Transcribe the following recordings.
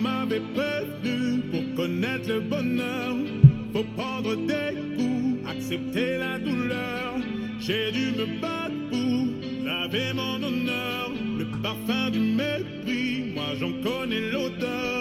m'avait prévenu pour connaître le bonheur. Faut prendre des coups, accepter la douleur. J'ai dû me battre pour laver mon honneur. Le parfum du mépris, moi j'en connais l'odeur.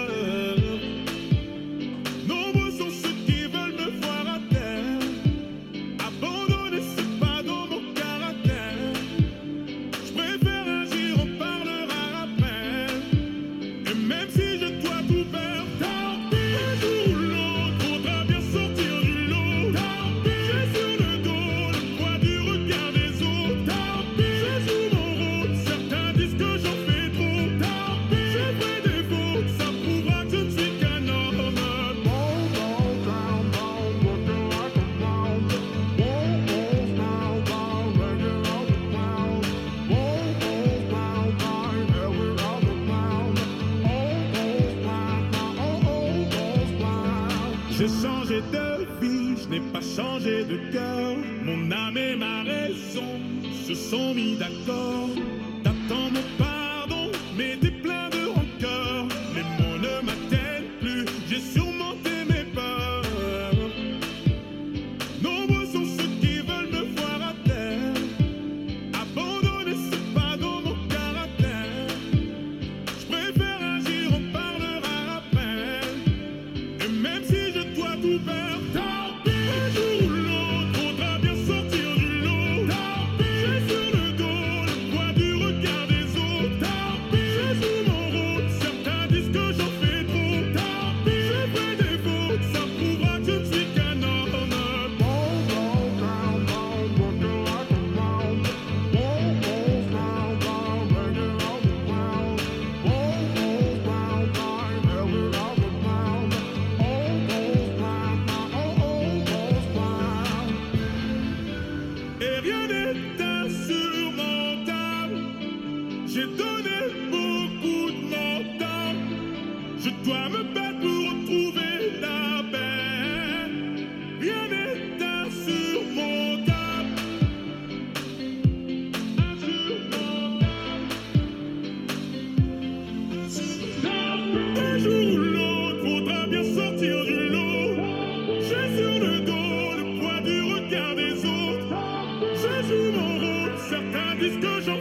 J'ai changé de vie, je n'ai pas changé de cœur. Mon âme et ma raison se sont mis d'accord. J'ai donné beaucoup de mental. Je dois me battre pour retrouver la paix. Rien n'est insurmontable. Insurmontable. Un jour ou l'autre, faudra bien sortir du lot. J'ai sur le dos le poids du regard des autres. Je joue mon rôle, certains disent que j'en